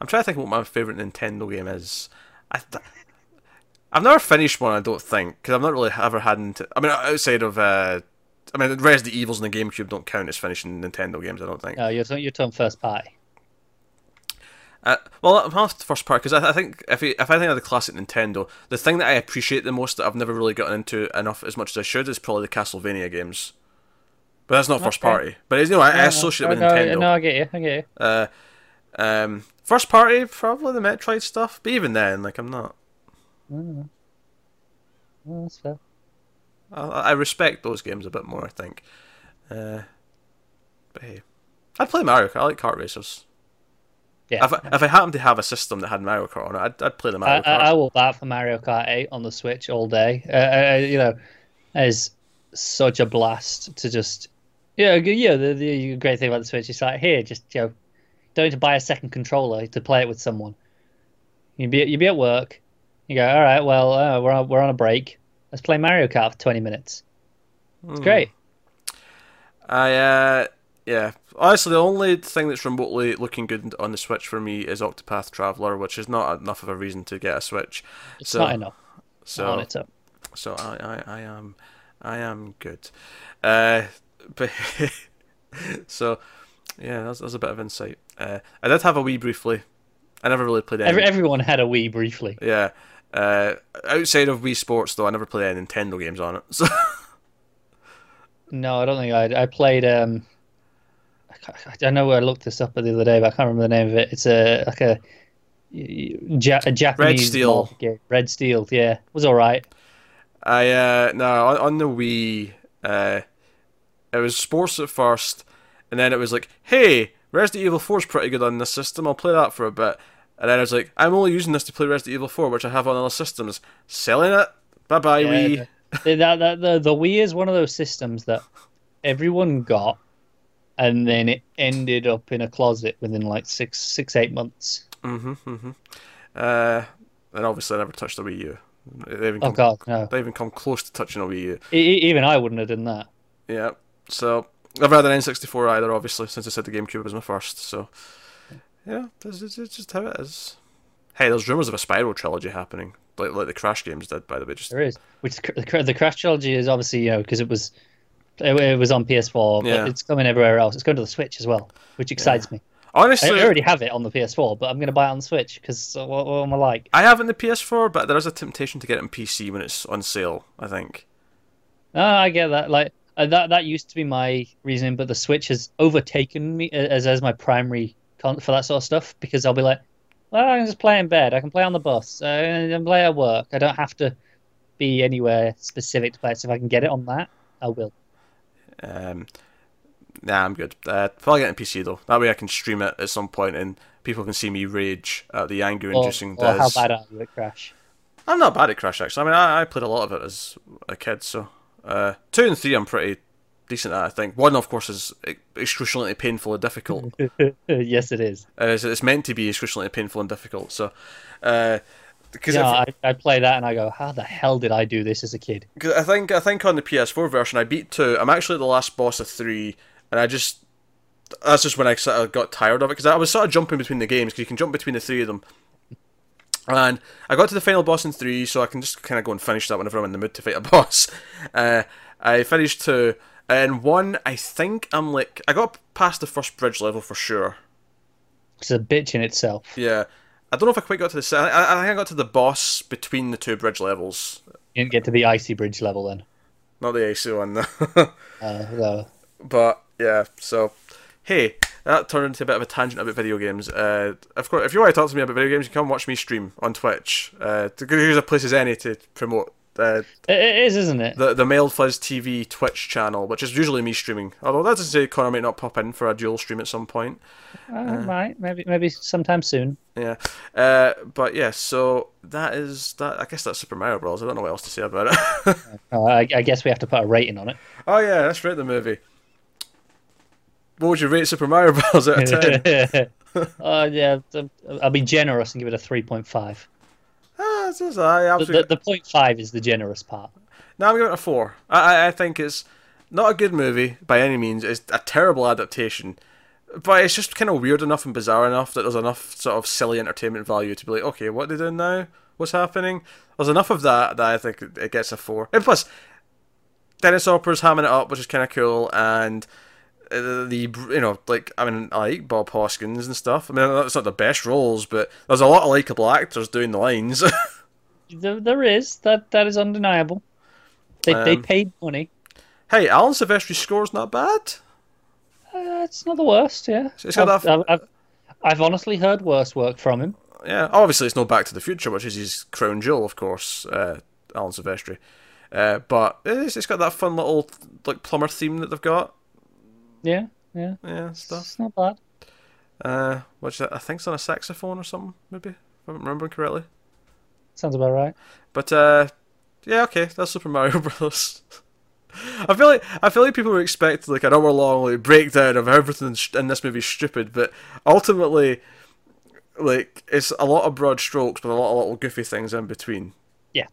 I'm trying to think what my favorite Nintendo game is. I th- I've never finished one. I don't think because I've not really ever had. Into, I mean, outside of uh, I mean, the Resident Evils and the GameCube don't count as finishing Nintendo games. I don't think. No, you're talking, you're talking first party. Uh, well, I'm off the first part because I, I think if I, if I think of the classic Nintendo, the thing that I appreciate the most that I've never really gotten into enough as much as I should is probably the Castlevania games. But that's not first party. But you know, I, I associate it with no, Nintendo. No, I get you. I get you. Uh, um, first party, probably the Metroid stuff. But even then, like, I'm not. Mm. Mm, that's fair. I, I respect those games a bit more. I think. Uh, but hey, I'd play Mario Kart. I like kart racers. Yeah. If I, if I happened to have a system that had Mario Kart on it, I'd, I'd play the I, Mario I, Kart. I will bat for Mario Kart 8 on the Switch all day. Uh, uh, you know, it's such a blast to just. Yeah, yeah. The, the great thing about the Switch is like here, just you know, don't need to buy a second controller to play it with someone. You'd be you'd be at work, you go, all right, well, uh, we're on, we're on a break. Let's play Mario Kart for twenty minutes. It's great. I uh yeah. Honestly, the only thing that's remotely looking good on the Switch for me is Octopath Traveler, which is not enough of a reason to get a Switch. It's so, not enough So so I, I, I am I am good. Uh, but so yeah, that's, that's a bit of insight. Uh, I did have a Wii briefly. I never really played any. Every, everyone had a Wii briefly. yeah. Uh, outside of Wii Sports, though, I never played any Nintendo games on it. So No, I don't think I. I played. Um, I, I know I looked this up the other day, but I can't remember the name of it. It's a like a, ja- a Japanese Steel. game. Red Steel. Yeah, it was all right. I uh no on, on the Wii uh it was sports at first and then it was like hey Resident Evil 4 is pretty good on this system. I'll play that for a bit. And then I was like I'm only using this to play Resident Evil 4 which I have on other systems. Selling it. Bye bye Yeah, Wii. The, that, the, the Wii is one of those systems that everyone got, and then it ended up in a closet within like six, six, eight months. mm-hmm mm-hmm. Uh and obviously I never touched the Wii U. They even Oh come, God, no! they even come close to touching a Wii U. E- even I wouldn't have done that. yeah so I've had an N64 either obviously since I said the GameCube was my first so yeah this is it's just how it is hey there's rumours of a Spyro trilogy happening like like the Crash games did by the way just There is, which the, the, Cra- the Crash trilogy is obviously you know because it was, it, it was on PS4, but Yeah. it's coming everywhere else. It's going to the Switch as well, which excites me. Honestly I already have it on the PS4, but I'm going to buy it on the Switch because what, what am I like? I have it in the PS4 but there is a temptation to get it on PC when it's on sale I think Oh, I get that. Like uh, that that used to be my reasoning, but the Switch has overtaken me as as my primary con- for that sort of stuff because I'll be like, well, I can just play in bed. I can play on the bus. Uh, I can play at work. I don't have to be anywhere specific to play. So if I can get it on that, I will. um nah I'm good uh, probably get it PC though that way I can stream it at some point and people can see me rage at the anger-inducing. or how bad are you at Crash? I'm not bad at Crash actually. I mean, I, I played a lot of it as a kid, so uh, two and three I'm pretty decent at. I think one, of course, is excruciatingly painful and difficult. yes, it is. Uh, it's, it's meant to be excruciatingly painful and difficult. So, uh, because Yeah, if- I, I play that and I go, how the hell did I do this as a kid? 'cause I think I think on the PS4 version, I beat two. I'm actually at the last boss of three, and I just that's just when I sort of got tired of it because I was sort of jumping between the games because you can jump between the three of them. And I got to the final boss in three, so I can just kind of go and finish that whenever I'm in the mood to fight a boss. Uh, I finished two, and one I think I'm like I got past the first bridge level for sure. It's a bitch in itself. Yeah, I don't know if I quite got to the. I, I think I got to the boss between the two bridge levels, You didn't get to the icy bridge level then. not the AC one. Uh, so, But yeah, so hey, that turned into a bit of a tangent about video games. Uh, of course, if you want to talk to me about video games, you can come watch me stream on Twitch. Uh, here's a place as any to promote uh, it, is, isn't it? the the Mailed Fuzz TV Twitch channel, which is usually me streaming. Although that doesn't say Connor might not pop in for a dual stream at some point. Uh, right, maybe maybe sometime soon. Yeah, uh, but yeah, so that is that. I guess that's Super Mario Bros. I don't know what else to say about it. Uh, I, I guess we have to put a rating on it. oh yeah, let's rate the movie. What would you rate Super Mario Bros. out of ten? uh, yeah, I'll be generous and give it a three point five. ah, it's just, I The, absolutely. the, the point five is the generous part. No, I'm giving it a four. I, I, I think it's not a good movie by any means. It's a terrible adaptation, but it's just kind of weird enough and bizarre enough that there's enough sort of silly entertainment value to be like, okay, what are they doing now? What's happening? There's enough of that that I think it gets a four. And plus, Dennis Hopper's hamming it up, which is kind of cool, and the you know like I mean I like Bob Hoskins and stuff. I mean that's not the best roles, but there's a lot of likable actors doing the lines. There, there is that that is undeniable. They they Um, paid money. hey, Alan Silvestri's score's not bad. Uh, it's not the worst, yeah. It's got I've, that- I've, I've, I've honestly heard worse work from him. Yeah, obviously it's no Back to the Future, which is his crown jewel, of course, uh, Alan Silvestri. Uh, but it's, it's got that fun little like plumber theme that they've got. Yeah, yeah. Yeah, stuff. It's not bad. Uh, which I think it's on a saxophone or something, maybe if I'm remembering correctly. Sounds about right. But uh, yeah, okay, that's Super Mario Bros. I feel like I feel like people were expecting like an hour long like breakdown of everything in this movie stupid, but ultimately, like it's a lot of broad strokes, but a lot of little goofy things in between. Yeah.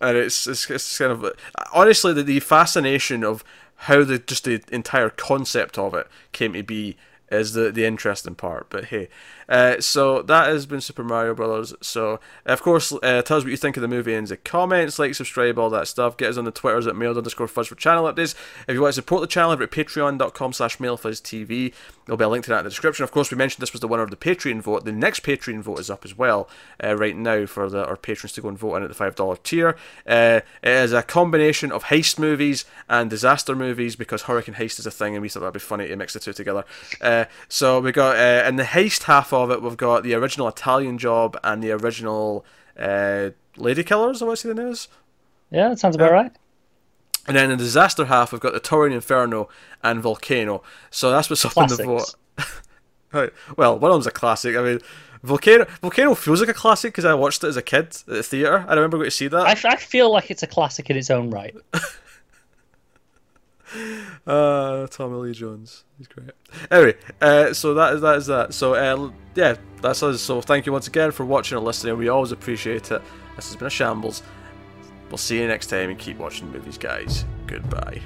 and it's it's, it's kind of honestly the, the fascination of how the just the entire concept of it came to be is the the interesting part. But hey, uh, so that has been Super Mario Brothers. So of course, uh, tell us what you think of the movie in the comments, like, subscribe, all that stuff. Get us on the Twitters at mailed underscore fuzz for channel updates. If you want to support the channel, over at patreon.com slash mailfuzztv. There'll be a link to that in the description. Of course, we mentioned this was the winner of the Patreon vote. The next Patreon vote is up as well uh, right now for the our patrons to go and vote in at the $5 tier. Uh, it is a combination of heist movies and disaster movies because Hurricane Heist is a thing and we thought that'd be funny to mix the two together. Uh, so we got, uh, in the heist half of it, we've got the original Italian Job and the original uh, Lady Killers, I want to say the name is. Yeah, that sounds about right. And then in the disaster half, we've got the Towering Inferno and Volcano. So that's what's up in the vote. Right. Well, one of them's a classic. I mean, Volcano Volcano feels like a classic because I watched it as a kid at the theatre. I remember going to see that. I, I feel like it's a classic in its own right. Uh, Tommy Lee Jones. He's great. Anyway, uh, so that is that is that. So uh, yeah, that's us. So thank you once again for watching and listening. We always appreciate it. This has been a shambles. We'll see you next time and keep watching movies, guys. Goodbye.